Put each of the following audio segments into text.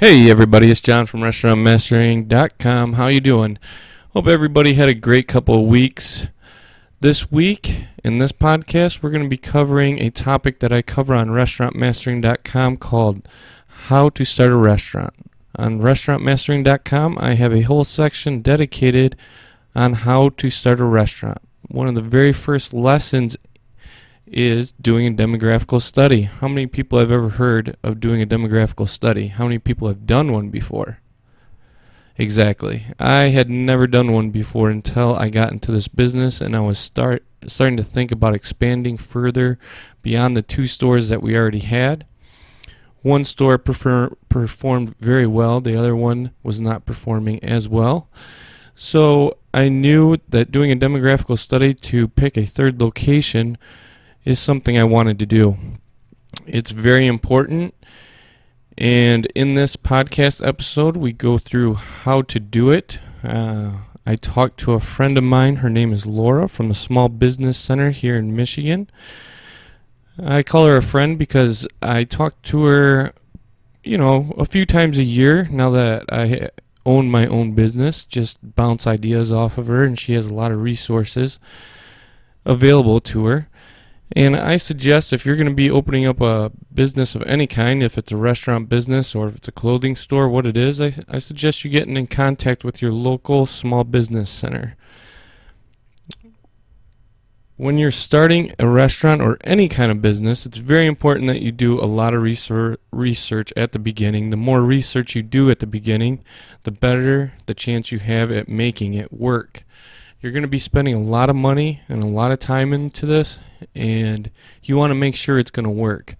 Hey everybody, it's John from restaurantmastering.com. How you doing? Hope everybody had a great couple of weeks. This week in this podcast, we're going to be covering a topic that I cover on restaurantmastering.com called how to start a restaurant. On restaurantmastering.com, I have a whole section dedicated on how to start a restaurant. One of the very first lessons is doing a demographical study. How many people have ever heard of doing a demographical study? How many people have done one before? Exactly. I had never done one before until I got into this business and I was start starting to think about expanding further beyond the two stores that we already had. One store prefer, performed very well, the other one was not performing as well. So I knew that doing a demographical study to pick a third location is something I wanted to do. It's very important. And in this podcast episode, we go through how to do it. Uh, I talked to a friend of mine. Her name is Laura from the Small Business Center here in Michigan. I call her a friend because I talk to her, you know, a few times a year now that I own my own business, just bounce ideas off of her, and she has a lot of resources available to her. And I suggest if you're going to be opening up a business of any kind, if it's a restaurant business or if it's a clothing store, what it is, I, I suggest you getting in contact with your local small business center. When you're starting a restaurant or any kind of business, it's very important that you do a lot of research at the beginning. The more research you do at the beginning, the better the chance you have at making it work you're going to be spending a lot of money and a lot of time into this, and you want to make sure it's going to work.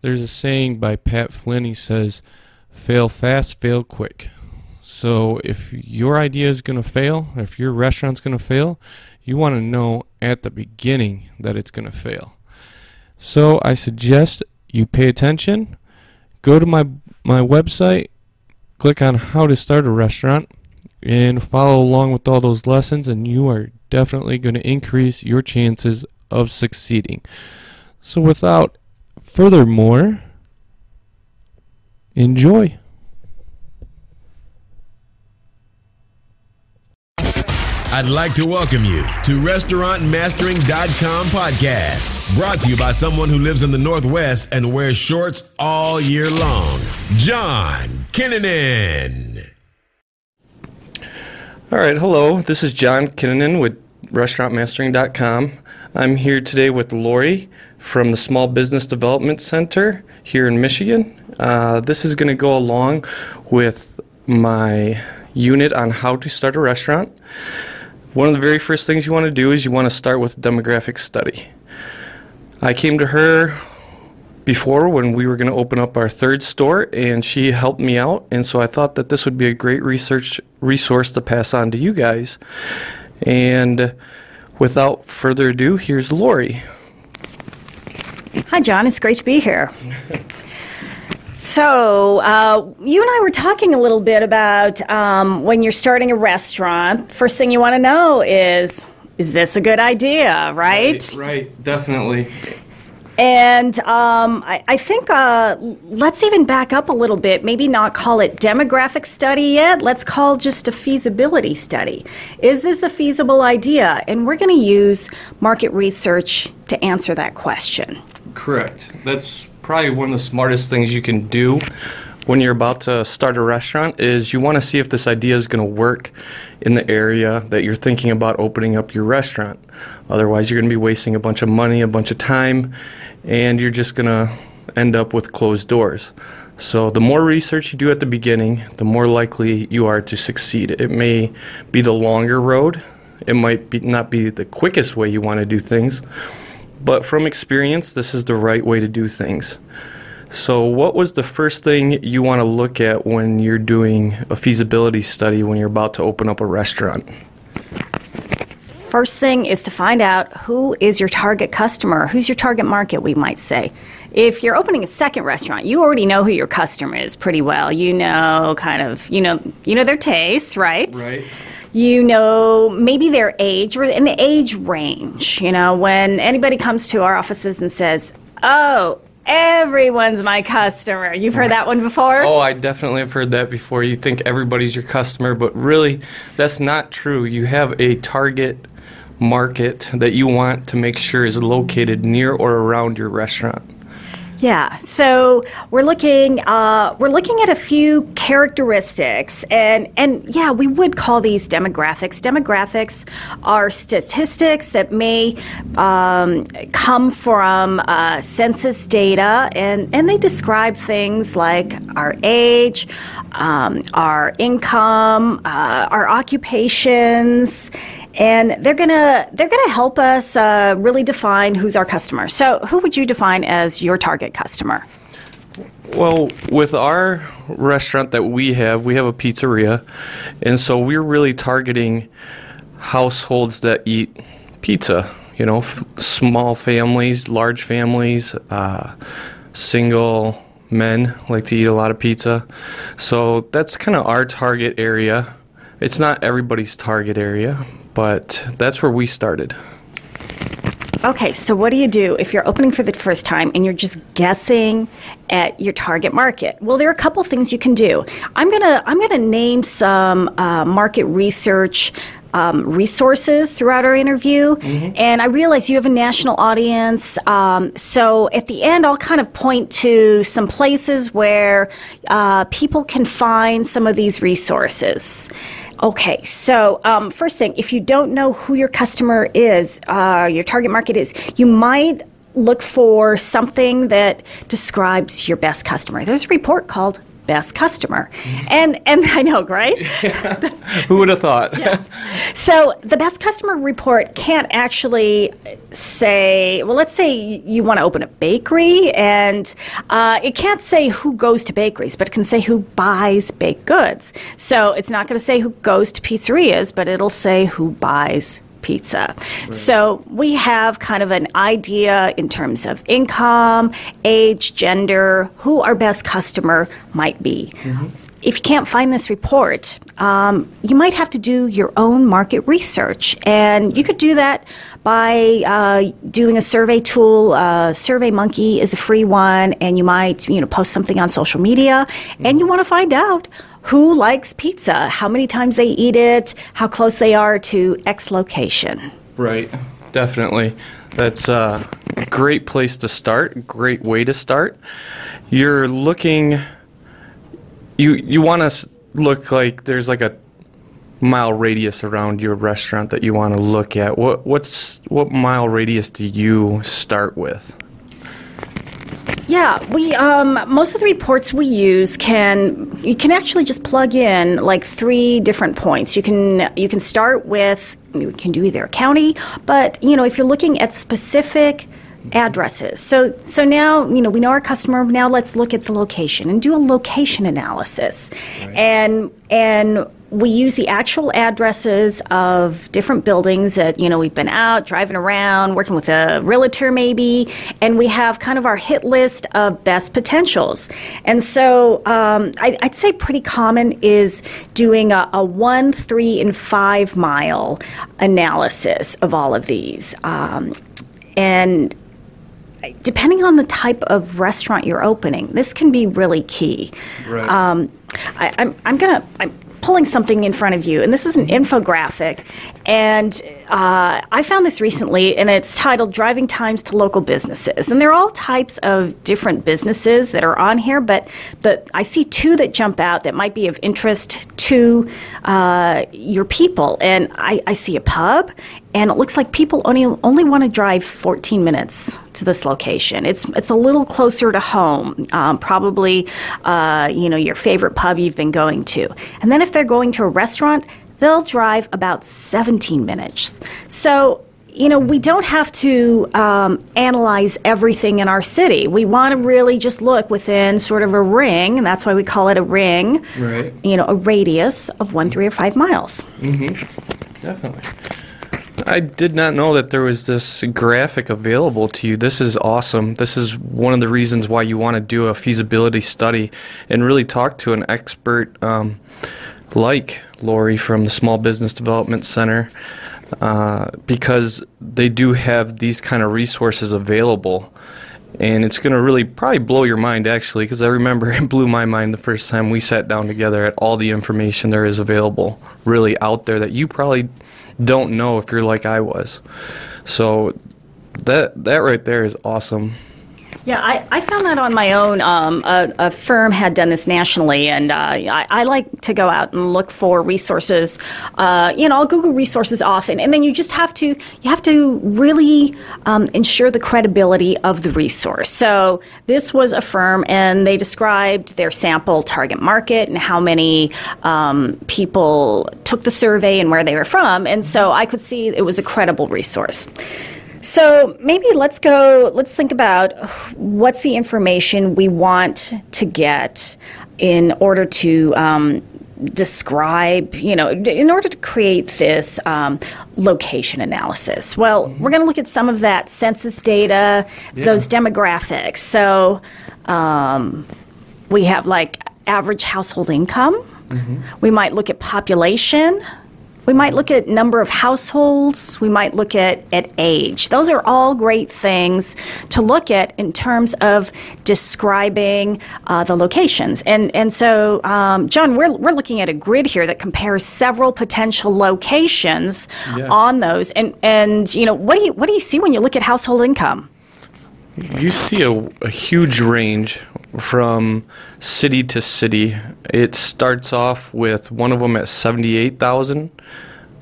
There's a saying by Pat Flynn. He says, "Fail fast, fail quick." So if your idea is going to fail, if your restaurant's going to fail, you want to know at the beginning that it's going to fail. So I suggest you pay attention. Go to my my website, click on how to start a restaurant and follow along with all those lessons, and you are definitely going to increase your chances of succeeding. So, without furthermore, enjoy. I'd like to welcome you to RestaurantMastering.com podcast, brought to you by someone who lives in the Northwest and wears shorts all year long, John Kinnanen. All right, hello. This is John Kinnanen with RestaurantMastering.com. I'm here today with Lori from the Small Business Development Center here in Michigan. Uh, this is going to go along with my unit on how to start a restaurant. One of the very first things you want to do is you want to start with a demographic study. I came to her before when we were going to open up our third store, and she helped me out. And so I thought that this would be a great research resource to pass on to you guys. And without further ado, here's Lori. Hi, John. It's great to be here. So, uh, you and I were talking a little bit about um, when you're starting a restaurant, first thing you want to know is is this a good idea, right? Right, right definitely. And um, I, I, think uh, let's even back up a little bit. Maybe not call it demographic study yet. Let's call just a feasibility study. Is this a feasible idea? And we're going to use market research to answer that question. Correct. That's probably one of the smartest things you can do when you're about to start a restaurant is you want to see if this idea is going to work in the area that you're thinking about opening up your restaurant. Otherwise, you're going to be wasting a bunch of money, a bunch of time, and you're just going to end up with closed doors. So, the more research you do at the beginning, the more likely you are to succeed. It may be the longer road, it might be not be the quickest way you want to do things, but from experience, this is the right way to do things. So, what was the first thing you want to look at when you're doing a feasibility study when you're about to open up a restaurant? First thing is to find out who is your target customer, who's your target market, we might say. If you're opening a second restaurant, you already know who your customer is pretty well. You know kind of, you know, you know their tastes, right? Right you know maybe their age or an age range you know when anybody comes to our offices and says oh everyone's my customer. You've heard that one before? Oh, I definitely have heard that before. You think everybody's your customer, but really, that's not true. You have a target market that you want to make sure is located near or around your restaurant. Yeah, so we're looking uh, we're looking at a few characteristics, and and yeah, we would call these demographics. Demographics are statistics that may um, come from uh, census data, and and they describe things like our age, um, our income, uh, our occupations and they're gonna they're gonna help us uh, really define who's our customer. So, who would you define as your target customer? Well, with our restaurant that we have, we have a pizzeria, and so we're really targeting households that eat pizza. You know, f- small families, large families, uh, single men like to eat a lot of pizza. So that's kind of our target area. It's not everybody's target area, but that's where we started. Okay, so what do you do if you're opening for the first time and you're just guessing at your target market? Well, there are a couple things you can do. I'm gonna I'm gonna name some uh, market research um, resources throughout our interview. Mm-hmm. And I realize you have a national audience. Um, so at the end, I'll kind of point to some places where uh, people can find some of these resources. Okay, so um, first thing, if you don't know who your customer is, uh, your target market is, you might look for something that describes your best customer. There's a report called best customer. And and I know, right? Who would have thought? yeah. So the best customer report can't actually say, well, let's say you want to open a bakery, and uh, it can't say who goes to bakeries, but it can say who buys baked goods. So it's not going to say who goes to pizzerias, but it'll say who buys pizza. Right. So we have kind of an idea in terms of income, age, gender, who our best customer might be. Mm-hmm. If you can't find this report, um, you might have to do your own market research. And you could do that by uh, doing a survey tool. Uh, SurveyMonkey is a free one, and you might you know post something on social media, mm-hmm. and you want to find out who likes pizza, how many times they eat it, how close they are to X location. Right, definitely. That's a great place to start, great way to start. You're looking, you, you want to look like there's like a mile radius around your restaurant that you want to look at. What, what's, what mile radius do you start with? Yeah, we um, most of the reports we use can you can actually just plug in like three different points. You can you can start with you can do either a county, but you know if you're looking at specific addresses. So so now you know we know our customer. Now let's look at the location and do a location analysis, right. and and we use the actual addresses of different buildings that you know we've been out driving around working with a realtor maybe and we have kind of our hit list of best potentials. And so um, I, would say pretty common is doing a, a, one three and five mile analysis of all of these. Um, and depending on the type of restaurant you're opening this can be really key. Right. Um, I, I'm, I'm gonna I'm, pulling something in front of you, and this is an mm-hmm. infographic. And uh, I found this recently, and it's titled Driving Times to Local Businesses. And there are all types of different businesses that are on here, but the, I see two that jump out that might be of interest to uh, your people. And I, I see a pub, and it looks like people only only want to drive 14 minutes to this location. It's it's a little closer to home, um, probably uh, you know your favorite pub you've been going to. And then if they're going to a restaurant, they'll drive about 17 minutes. So you know, we don't have to um, analyze everything in our city. We want to really just look within sort of a ring, and that's why we call it a ring. Right. You know, a radius of one, three, or five miles. Mm-hmm. Definitely. I did not know that there was this graphic available to you. This is awesome. This is one of the reasons why you want to do a feasibility study and really talk to an expert um, like Lori from the Small Business Development Center uh, because they do have these kind of resources available. and it's going to really probably blow your mind actually because I remember it blew my mind the first time we sat down together at all the information there is available really out there that you probably don't know if you're like I was. So that that right there is awesome. Yeah, I, I found that on my own. Um, a, a, firm had done this nationally, and uh, I, I, like to go out and look for resources. Uh, you know, I'll Google resources often, and then you just have to you have to really um, ensure the credibility of the resource. So this was a firm, and they described their sample target market and how many um, people took the survey and where they were from, and so I could see it was a credible resource. So maybe let's go, let's think about what's the information we want to get in order to um, describe, you know, in order to create this um, location analysis? Well, mm-hmm. we're going to look at some of that census data, yeah. those demographics. So um, we have like average household income. Mm-hmm. We might look at population. We might look at number of households. We might look at, at age. Those are all great things to look at in terms of describing uh, the locations. And and so, um, John, we're, we're looking at a grid here that compares several potential locations on those. And and you know, what do you what do you see when you look at household income? You see a, a huge range from city to city. It starts off with one of them at 78,000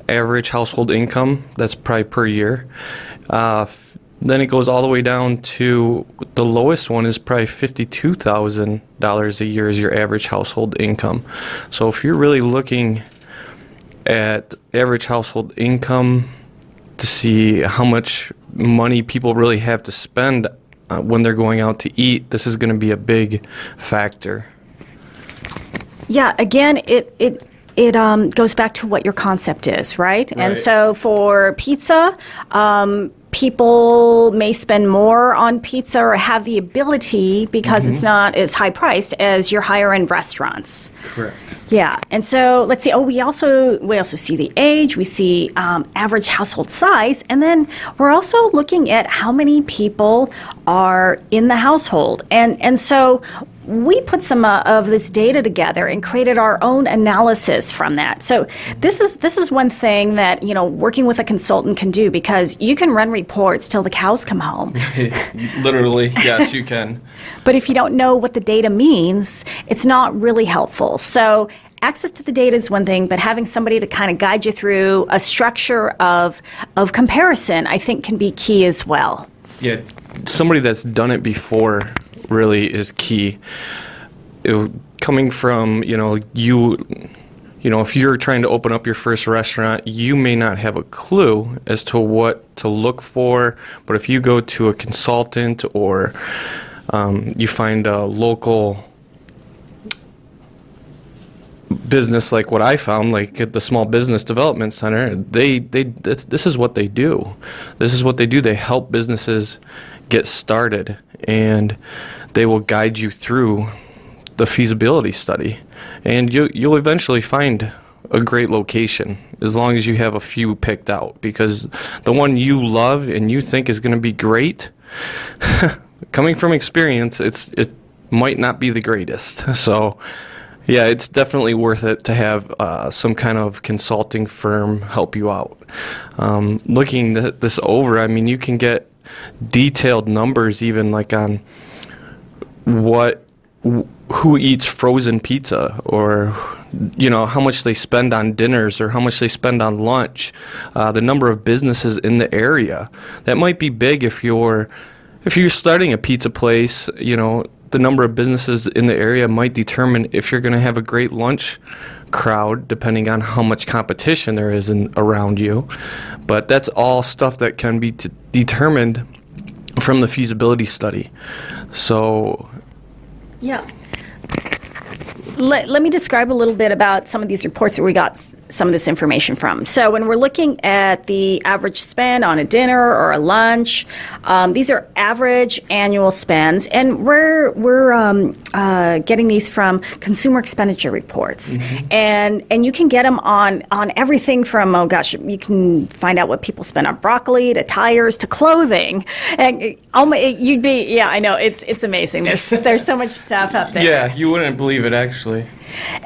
average household income. That's probably per year. Uh, f- then it goes all the way down to the lowest one is probably $52,000 a year is your average household income. So if you're really looking at average household income to see how much money people really have to spend uh, when they're going out to eat, this is going to be a big factor. Yeah, again, it it it um, goes back to what your concept is, right? right. And so for pizza, um, people may spend more on pizza or have the ability because mm-hmm. it's not as high priced as your higher end restaurants. Correct. Yeah, and so let's see. Oh, we also we also see the age, we see um, average household size, and then we're also looking at how many people are in the household, and and so we put some uh, of this data together and created our own analysis from that. So this is this is one thing that you know working with a consultant can do because you can run reports till the cows come home. Literally, yes, you can. but if you don't know what the data means, it's not really helpful. So access to the data is one thing, but having somebody to kind of guide you through a structure of of comparison, I think, can be key as well. Yeah, somebody that's done it before really is key. It, coming from you know you you know if you're trying to open up your first restaurant you may not have a clue as to what to look for but if you go to a consultant or um, you find a local business like what I found, like at the Small Business Development Center, they they this, this, is what they do. This is what they do. They help businesses get started, and they will guide you through the feasibility study, and you you'll eventually find a great location as long as you have a few picked out because the one you love and you think is going to be great coming from experience it's it might not be the greatest so yeah, it's definitely worth it to have uh, some kind of consulting firm help you out. Um, looking th- this over, I mean, you can get detailed numbers even like on what who eats frozen pizza or you know how much they spend on dinners or how much they spend on lunch uh, the number of businesses in the area. That might be big if you're if you're starting a pizza place you know the number of businesses in the area might determine if you're going to have a great lunch crowd, depending on how much competition there is in, around you. But that's all stuff that can be t- determined from the feasibility study. So, yeah. Let, let me describe a little bit about some of these reports that we got some of this information from. So when we're looking at the average spend on a dinner or a lunch, um, these are average annual spends, and we're we're um, uh, getting these from consumer expenditure reports, mm-hmm. and and you can get them on on everything from oh gosh, you can find out what people spend on broccoli to tires to clothing, and oh you'd be yeah, I know it's it's amazing. There's there's so much stuff up there. Yeah, you wouldn't believe it actually.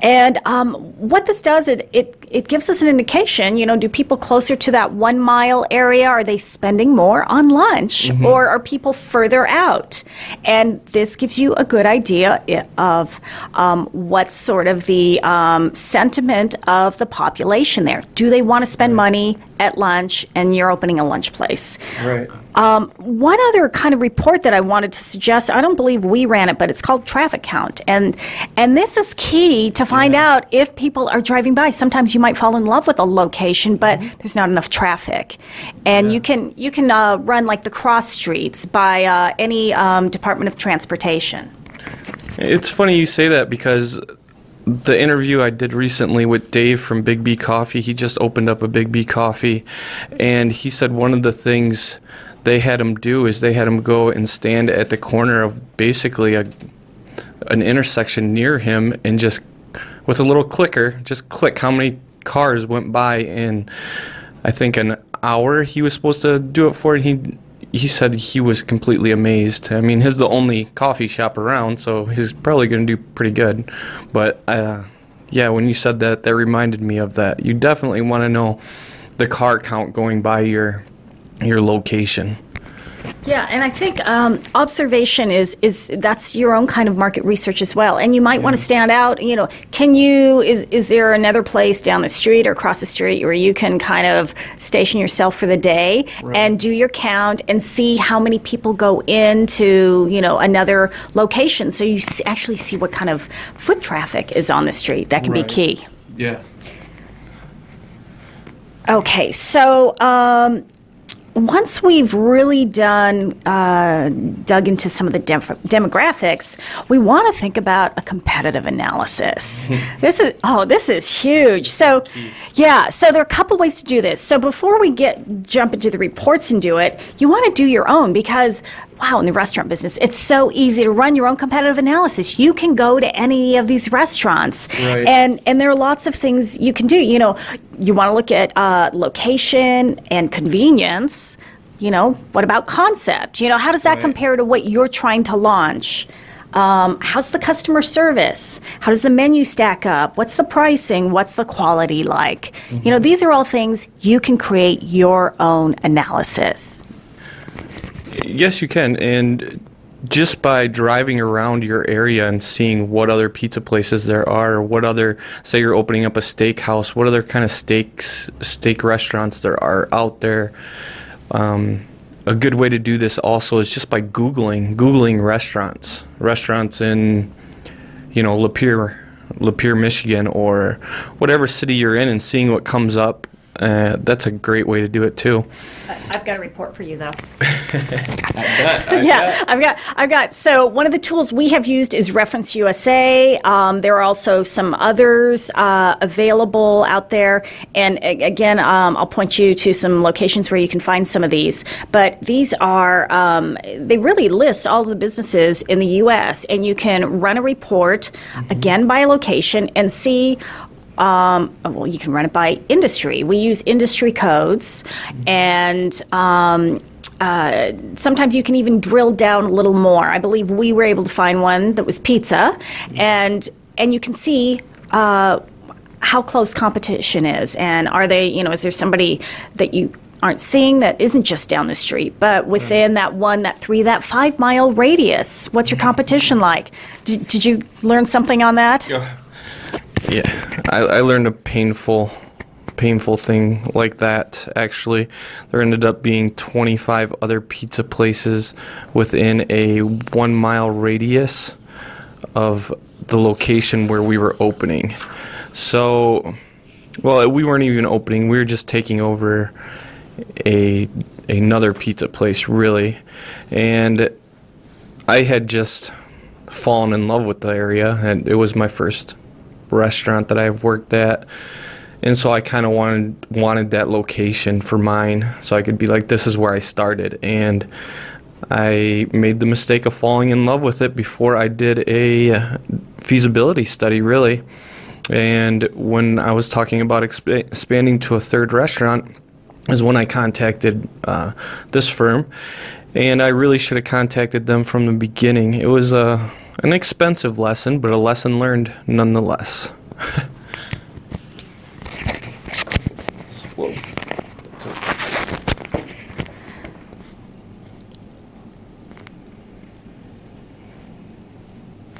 And um, what this does, it, it, it gives us an indication, you know, do people closer to that one mile area, are they spending more on lunch mm-hmm. or are people further out? And this gives you a good idea of um, what's sort of the um, sentiment of the population there. Do they want to spend money at lunch and you're opening a lunch place? Right. Um, one other kind of report that I wanted to suggest, I don't believe we ran it, but it's called traffic count. And, and this is key to find yeah. out if people are driving by. Sometimes you might fall in love with a location, but mm-hmm. there's not enough traffic. And yeah. you can, you can uh, run like the cross streets by uh, any um, Department of Transportation. It's funny you say that because the interview I did recently with Dave from Biggby Coffee, he just opened up a Biggby Coffee, and he said one of the things they had him do is they had him go and stand at the corner of basically a an intersection near him and just with a little clicker just click how many cars went by in I think an hour he was supposed to do it for and he he said he was completely amazed. I mean, he's the only coffee shop around, so he's probably going to do pretty good. But uh, yeah, when you said that, that reminded me of that. You definitely want to know the car count going by your your location. Yeah, and I think um, observation is is that's your own kind of market research as well. And you might yeah. want to stand out. You know, can you is is there another place down the street or across the street where you can kind of station yourself for the day right. and do your count and see how many people go into you know another location, so you actually see what kind of foot traffic is on the street. That can right. be key. Yeah. Okay, so. Um, once we've really done uh, dug into some of the dem- demographics, we want to think about a competitive analysis. Mm-hmm. This is oh, this is huge. So, yeah. So there are a couple ways to do this. So before we get jump into the reports and do it, you want to do your own because wow, in the restaurant business, it's so easy to run your own competitive analysis. You can go to any of these restaurants, right. and and there are lots of things you can do. You know, you want to look at uh, location and convenience. You know, what about concept? You know, how does that right. compare to what you're trying to launch? Um, how's the customer service? How does the menu stack up? What's the pricing? What's the quality like? Mm-hmm. You know, these are all things you can create your own analysis. Yes, you can. And just by driving around your area and seeing what other pizza places there are, or what other, say you're opening up a steakhouse, what other kind of steaks, steak restaurants there are out there. Um, a good way to do this also is just by Googling, Googling restaurants, restaurants in, you know, Lapeer, Lapeer, Michigan, or whatever city you're in, and seeing what comes up uh, that's a great way to do it too. I've got a report for you though. yeah, I've got, I've got. So one of the tools we have used is Reference USA. Um, there are also some others uh, available out there, and again, um, I'll point you to some locations where you can find some of these. But these are um, they really list all the businesses in the U.S. and you can run a report mm-hmm. again by location and see um, well, you can run it by industry. We use industry codes, and um, uh, sometimes you can even drill down a little more. I believe we were able to find one that was pizza, and and you can see. Uh, how close competition is, and are they, you know, is there somebody that you aren't seeing that isn't just down the street, but within that one, that three, that five mile radius? What's your competition like? Did, did you learn something on that? Yeah. Yeah, I, I learned a painful, painful thing like that. Actually, there ended up being 25 other pizza places within a one mile radius of the location where we were opening. So, well, we weren't even opening. We were just taking over a another pizza place, really, and I had just fallen in love with the area, and it was my first restaurant that I've worked at. and so I kind of wanted wanted that location for mine, so I could be like, this is where I started, and I made the mistake of falling in love with it before I did a feasibility study, really. And when I was talking about exp- expanding to a third restaurant, is when I contacted uh, this firm, and I really should have contacted them from the beginning. It was a an expensive lesson, but a lesson learned nonetheless.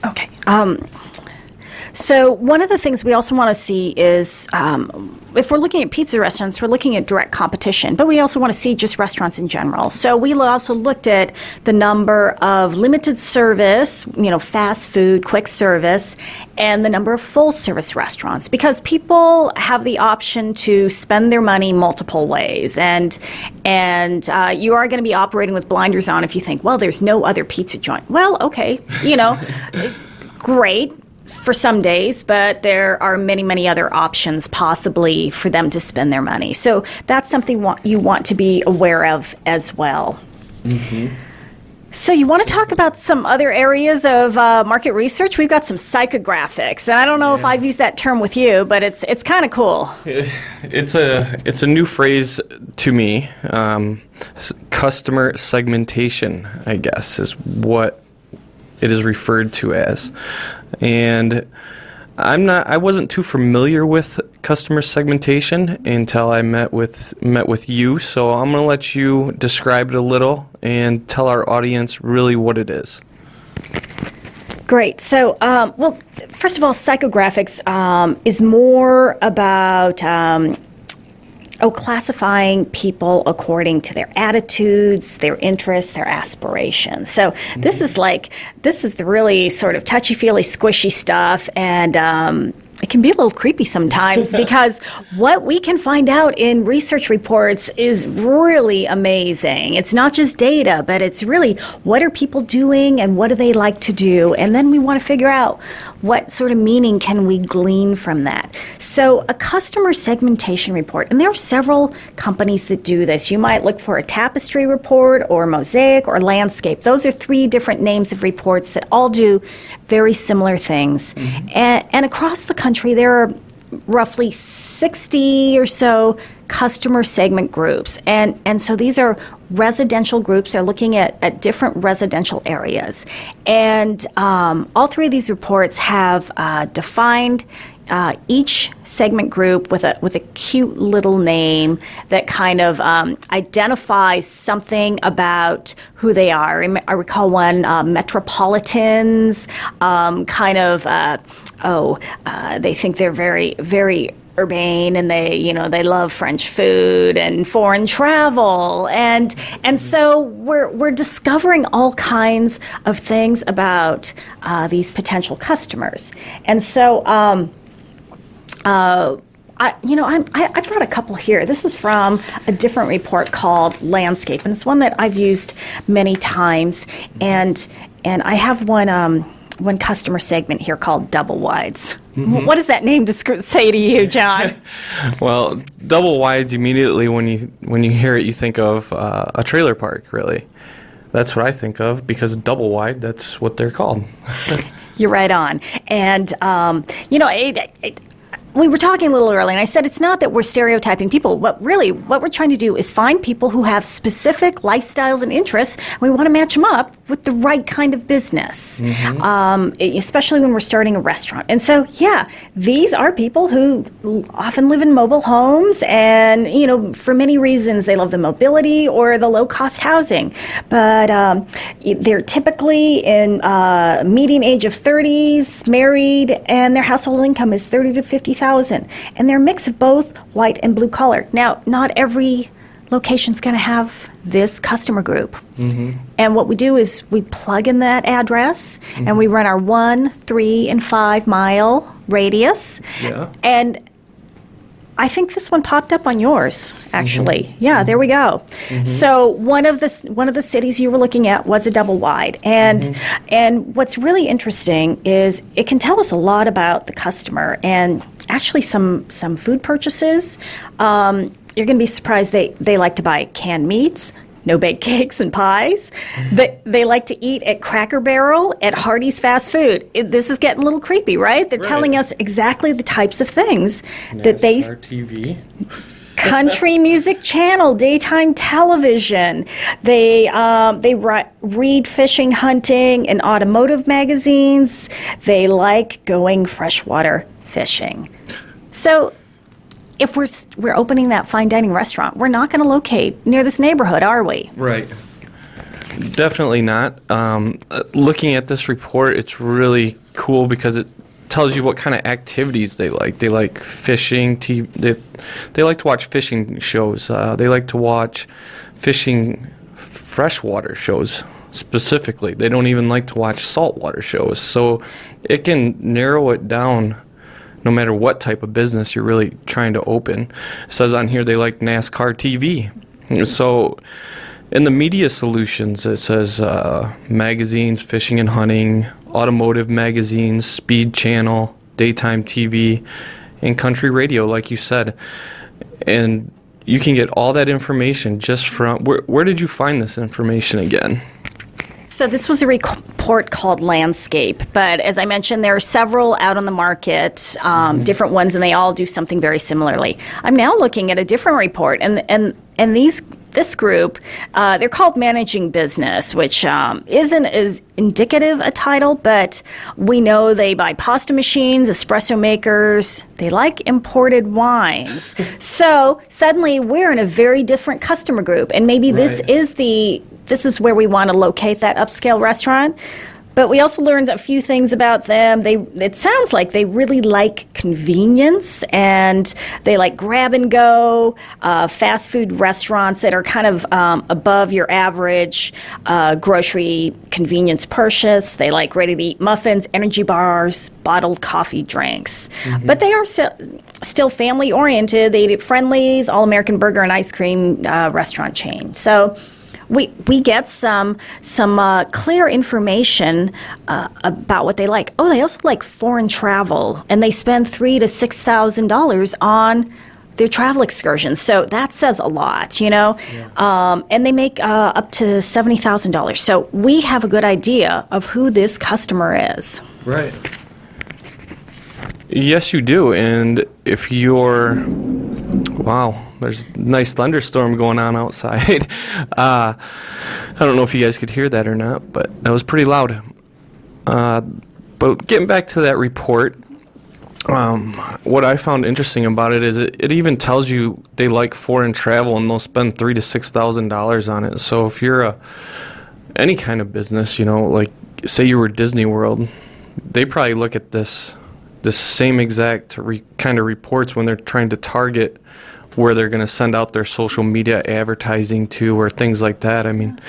Okay. Um, so one of the things we also want to see is um, if we're looking at pizza restaurants, we're looking at direct competition, but we also want to see just restaurants in general. So we also looked at the number of limited service, you know, fast food, quick service, and the number of full service restaurants because people have the option to spend their money multiple ways, and and uh, you are going to be operating with blinders on if you think, well, there's no other pizza joint. Well, okay, you know, great for some days, but there are many, many other options possibly for them to spend their money. So that's something you want to be aware of as well. Mm-hmm. So you want to talk about some other areas of uh, market research? We've got some psychographics, and I don't know yeah. if I've used that term with you, but it's it's kind of cool. It's a it's a new phrase to me. Um, customer segmentation, I guess, is what it is referred to as. And I'm not I wasn't too familiar with customer segmentation until I met with met with you, so I'm going to let you describe it a little and tell our audience really what it is. Great. So, um, well, first of all, psychographics um, is more about um, oh, classifying people according to their attitudes, their interests, their aspirations. So mm-hmm. this is like this is the really sort of touchy feely, squishy stuff, and um, it can be a little creepy sometimes because what we can find out in research reports is really amazing. It's not just data, but it's really what are people doing and what do they like to do? And then we want to figure out what sort of meaning can we glean from that. So, a customer segmentation report, and there are several companies that do this. You might look for a tapestry report or mosaic or landscape. Those are three different names of reports that all do very similar things. Mm-hmm. And, and across the country, there are roughly 60 or so customer segment groups. And, and so these are residential groups. They're looking at, at different residential areas. And um, all three of these reports have uh, defined uh, each segment group with a with a cute little name that kind of um, identifies something about who they are. I recall one uh, metropolitans, um, kind of uh, oh, uh, they think they're very very urbane and they you know they love french food and foreign travel. And and so we're we're discovering all kinds of things about uh, these potential customers. And so um, uh, I, you know, I, I brought a couple here. This is from a different report called Landscape, and it's one that I've used many times. And and I have one um, one customer segment here called double wides. Mm-hmm. What does that name say to you, John? well, double wides immediately when you when you hear it, you think of uh, a trailer park. Really, that's what I think of because double wide. That's what they're called. You're right on, and um, you know, it, it, we were talking a little early, and I said it's not that we're stereotyping people. What really, what we're trying to do is find people who have specific lifestyles and interests. And we want to match them up with the right kind of business, mm-hmm. um, especially when we're starting a restaurant. And so, yeah, these are people who often live in mobile homes, and you know, for many reasons, they love the mobility or the low cost housing. But um, they're typically in uh, median age of 30s, married, and their household income is 30 to 50 thousand, and they're a mix of both white and blue collar. Now, not every location's going to have this customer group. Mm-hmm. And what we do is we plug in that address mm-hmm. and we run our one, three, and five mile radius. Yeah. And I think this one popped up on yours, actually. Mm-hmm. Yeah, there we go. Mm-hmm. So one of the one of the cities you were looking at was a double wide, and mm-hmm. and what's really interesting is it can tell us a lot about the customer and actually some some food purchases. Um, you're going to be surprised they, they like to buy canned meats, no bake cakes and pies. They, they like to eat at Cracker Barrel, at Hardee's Fast Food. It, this is getting a little creepy, right? They're Right. telling us exactly the types of things that they TV. country music channel, daytime television. They um, they ri- read fishing, hunting, and automotive magazines. They like going freshwater fishing. So. If we're we're opening that fine dining restaurant, we're not going to locate near this neighborhood, are we? Right. Definitely not. Um, uh, looking at this report, it's really cool because it tells you what kind of activities they like. They like fishing. TV, they, they like to watch fishing shows. Uh, they like to watch fishing freshwater shows specifically. They don't even like to watch saltwater shows. So it can narrow it down no matter what type of business you're really trying to open. It says on here they like NASCAR TV. So in the media solutions, it says uh, magazines, fishing and hunting, automotive magazines, speed channel, daytime TV, and country radio, like you said. And you can get all that information just from where, where did you find this information again? So this was a report called Landscape, but as I mentioned, there are several out on the market, um, different ones, and they all do something very similarly. I'm now looking at a different report, and and and these this group, uh, they're called Managing Business, which um, isn't as indicative a title, but we know they buy pasta machines, espresso makers, they like imported wines. so suddenly we're in a very different customer group, and maybe this Right. is the this is where we want to locate that upscale restaurant. But we also learned a few things about them. They it sounds like they really like convenience and they like grab and go uh, fast food restaurants that are kind of um, above your average uh, grocery convenience purchase. They like ready to eat muffins, energy bars, bottled coffee drinks. But they are still still family oriented. They eat at Friendly's, All American Burger and Ice Cream uh, restaurant chain. So we we get some some uh, clear information uh, about what they like. Oh, they also like foreign travel, and they spend three to six thousand dollars on their travel excursions. So that says a lot, you know. Um, and they make uh, up to seventy thousand dollars. So we have a good idea of who this customer is. Right. Yes, you do. And if you're, wow, there's a nice thunderstorm going on outside. Uh, I don't know if you guys could hear that or not, but that was pretty loud. Uh, but getting back to that report, um, what I found interesting about it is it, it even tells you they like foreign travel and they'll spend three to six thousand dollars on it. So if you're a any kind of business, you know, like say you were Disney World, they probably look at this this same exact re- kind of reports when they're trying to target where they're going to send out their social media advertising to or things like that. I mean,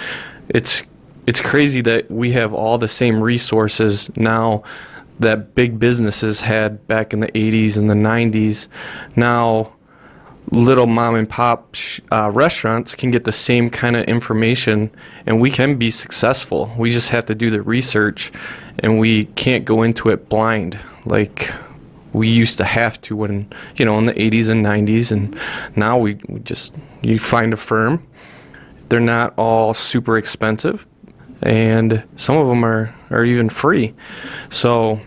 it's it's crazy that we have all the same resources now that big businesses had back in the 80s and the 90s. Now little mom and pop uh, restaurants can get the same kind of information and we can be successful. We just have to do the research and we can't go into it blind like we used to have to when, you know, in the 80s and 90s. And now we, we just, you find a firm. They're not all super expensive and some of them are, are even free. So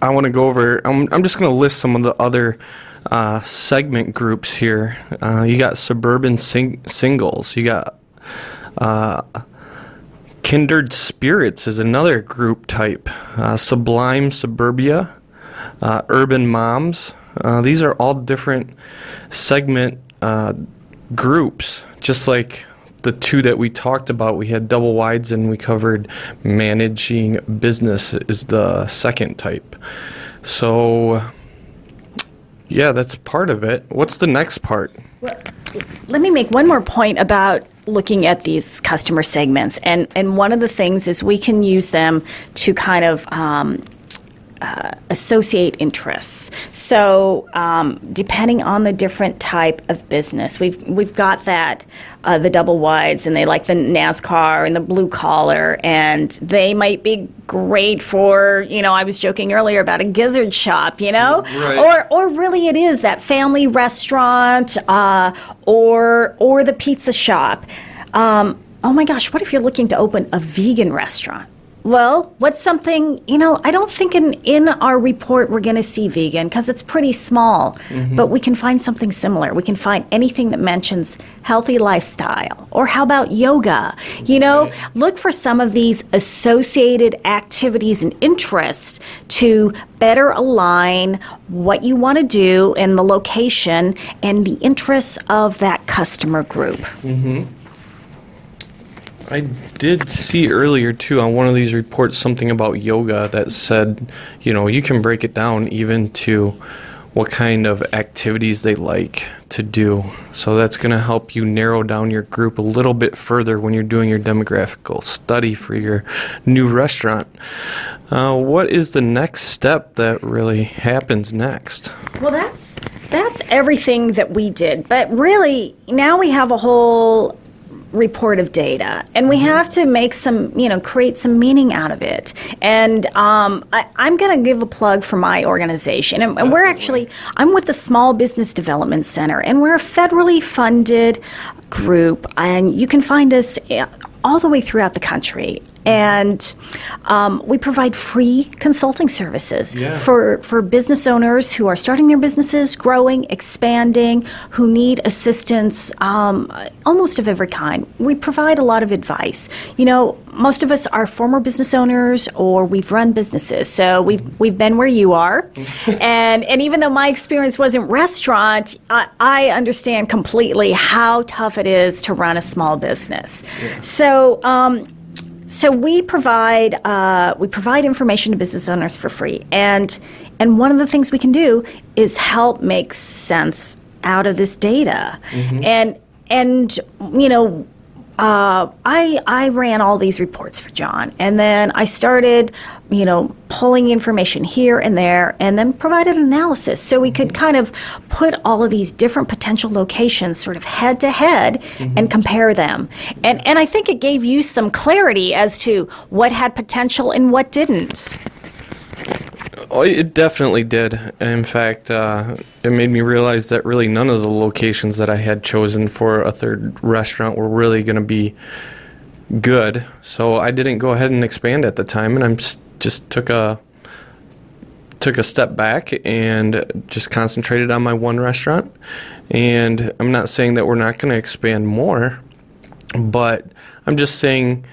I want to go over. I'm, I'm just going to list some of the other uh, segment groups here. Uh, you got suburban sing- singles. You got uh, kindred spirits is another group type. Uh, sublime suburbia, uh, urban moms. Uh, these are all different segment uh, groups, just like the two that we talked about. We had double wides and we covered managing business is the second type. So, yeah, that's part of it. What's the next part? Let me make one more point about looking at these customer segments, and and one of the things is we can use them to kind of. Um, uh, associate interests. So, um, depending on the different type of business, we've we've got that uh, the double wides, and they like the NASCAR and the blue collar, and they might be great for you know. I was joking earlier about a gizzard shop, you know, Right. or or really it is that family restaurant, uh, or or the pizza shop. Um, oh my gosh, what if you're looking to open a vegan restaurant? Well, what's something, you know, I don't think in, in our report we're going to see vegan because it's pretty small, mm-hmm. but we can find something similar. We can find anything that mentions healthy lifestyle. Or how about yoga? You know, look for some of these associated activities and interests to better align what you want to do and the location and the interests of that customer group. Mm-hmm. I did see earlier too on one of these reports something about yoga that said, you know, you can break it down even to what kind of activities they like to do. So that's going to help you narrow down your group a little bit further when you're doing your demographical study for your new restaurant. Uh, what is the next step that really happens next? Well, that's that's everything that we did. But really, now we have a whole report of data, and we have to make some, you know, create some meaning out of it. And um, I, I'm going to give a plug for my organization, and, and we're actually I'm with the Small Business Development Center, and we're a federally funded group, and you can find us eh, all the way throughout the country. And um, we provide free consulting services Yeah. for for business owners who are starting their businesses, growing, expanding, who need assistance um, almost of every kind. We provide a lot of advice. You know, most of us are former business owners or we've run businesses, so we've we've been where you are. and and even though my experience wasn't restaurant, I, I understand completely how tough it is to run a small business. So. Um, so we provide uh, we provide information to business owners for free, and and one of the things we can do is help make sense out of this data, and and you know. Uh, I I ran all these reports for John, and then I started, you know, pulling information here and there, and then provided analysis so we could kind of put all of these different potential locations sort of head to head and compare them. And and I think it gave you some clarity as to what had potential and what didn't. Oh, it definitely did. In fact, uh, it made me realize that really none of the locations that I had chosen for a third restaurant were really going to be good. So I didn't go ahead and expand at the time, and I'm just, just took a took a step back and just concentrated on my one restaurant. And I'm not saying that we're not going to expand more, but I'm just saying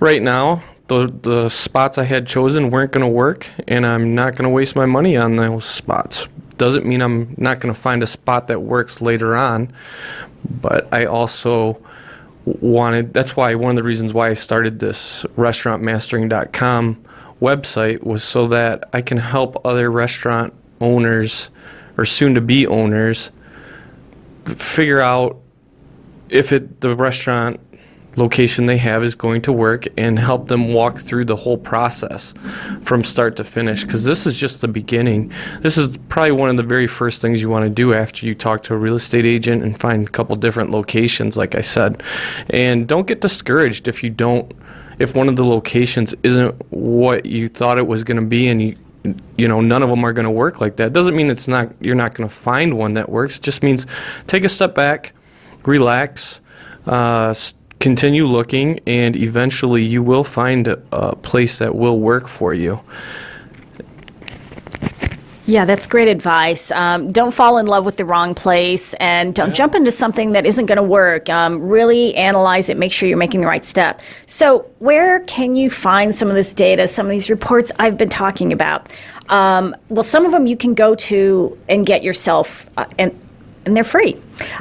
right now the the spots I had chosen weren't going to work, and I'm not going to waste my money on those spots. Doesn't mean I'm not going to find a spot that works later on, but I also wanted. That's why one of the reasons why I started this restaurantmastering.com website was so that I can help other restaurant owners or soon to be owners figure out if it the restaurant location they have is going to work and help them walk through the whole process from start to finish. Because this is just the beginning. This is probably one of the very first things you want to do after you talk to a real estate agent and find a couple different locations like i said. And don't get discouraged if you don't if one of the locations isn't what you thought it was going to be and you you know none of them are going to work like that. Doesn't mean it's not you're not going to find one that works. It just means take a step back relax uh, continue looking and eventually you will find a, place that will work for you Yeah, that's great advice. Um, don't fall in love with the wrong place and don't jump into something that isn't going to work. Um, really analyze it, make sure you're making the right step. So, where can you find some of this data, some of these reports I've been talking about? Um, well, some of them you can go to and get yourself, uh, and and they're free.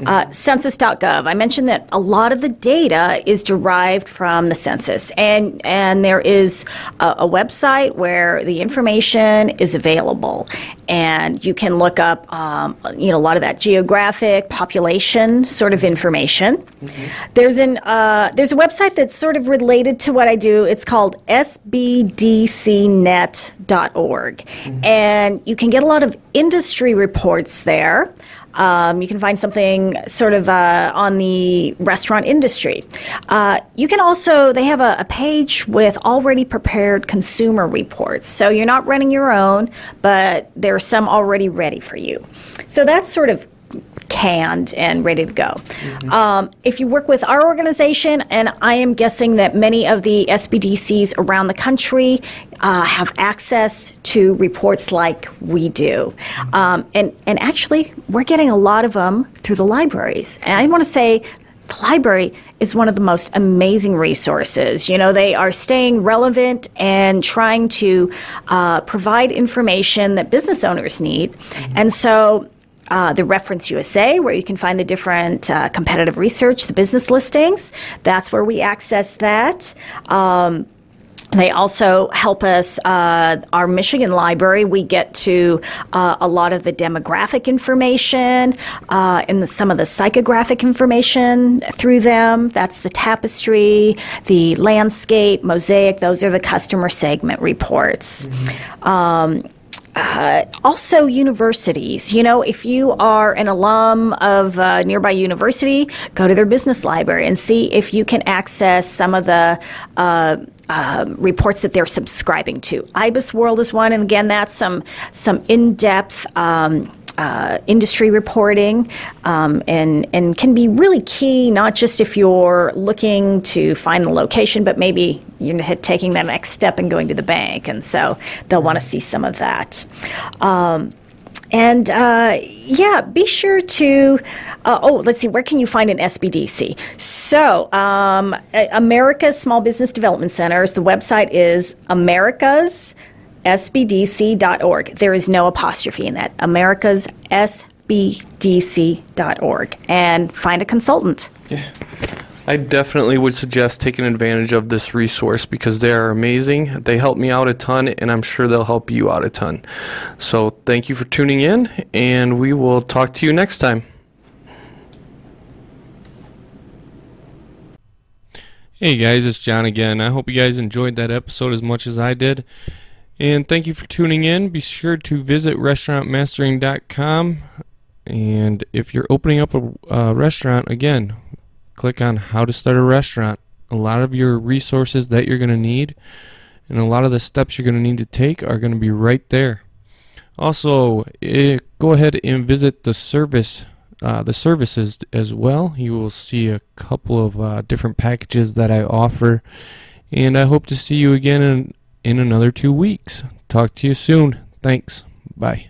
Uh, census.gov. I mentioned that a lot of the data is derived from the census, and and there is a, a website where the information is available, and you can look up, um, you know, a lot of that geographic population sort of information. Mm-hmm. There's an uh, there's a website that's sort of related to what I do. It's called sbdcnet.org, mm-hmm. and you can get a lot of industry reports there. Um, you can find something sort of uh, on the restaurant industry. Uh, you can also, they have a, a, page with already prepared consumer reports. So you're not running your own, but there are some already ready for you. So that's sort of canned and ready to go. Mm-hmm. Um, if you work with our organization, and I am guessing that many of the SBDCs around the country uh, have access to reports like we do. Um, and, and actually, we're getting a lot of them through the libraries. And I want to say the library is one of the most amazing resources. You know, they are staying relevant and trying to uh, provide information that business owners need. Mm-hmm. And so uh, the Reference USA, where you can find the different uh, competitive research, the business listings. That's where we access that. Um, they also help us, uh, our Michigan library, we get to uh, a lot of the demographic information uh, and the, some of the psychographic information through them. That's the tapestry, the landscape, mosaic, those are the customer segment reports. Mm-hmm. Um, uh, also universities. You know, if you are an alum of a nearby university, go to their business library and see if you can access some of the uh, uh, reports that they're subscribing to. IBIS World is one, and again, that's some some in depth. Um, uh, industry reporting um, and and can be really key not just if you're looking to find the location but maybe you're taking that next step and going to the bank and so they'll want to see some of that um, and uh, yeah, be sure to. Uh, oh, let's see, where can you find an SBDC? So, um, America's Small Business Development Centers, the website is America's sbdc.org. There is no apostrophe in that. America's sbdc.org. And find a consultant. Yeah. I definitely would suggest taking advantage of this resource because they are amazing. They help me out a ton, and I'm sure they'll help you out a ton. So, thank you for tuning in, and we will talk to you next time. Hey guys, it's John again. I hope you guys enjoyed that episode as much as I did. And thank you for tuning in. Be sure to visit restaurantmastering.com. And if you're opening up a, restaurant, again, click on how to start a restaurant. A lot of your resources that you're going to need and a lot of the steps you're going to need to take are going to be right there. Also, it, eh, go ahead and visit the service, uh, the services as well. You will see a couple of uh, different packages that I offer, and I hope to see you again in in another two weeks. Talk to you soon. Thanks. Bye.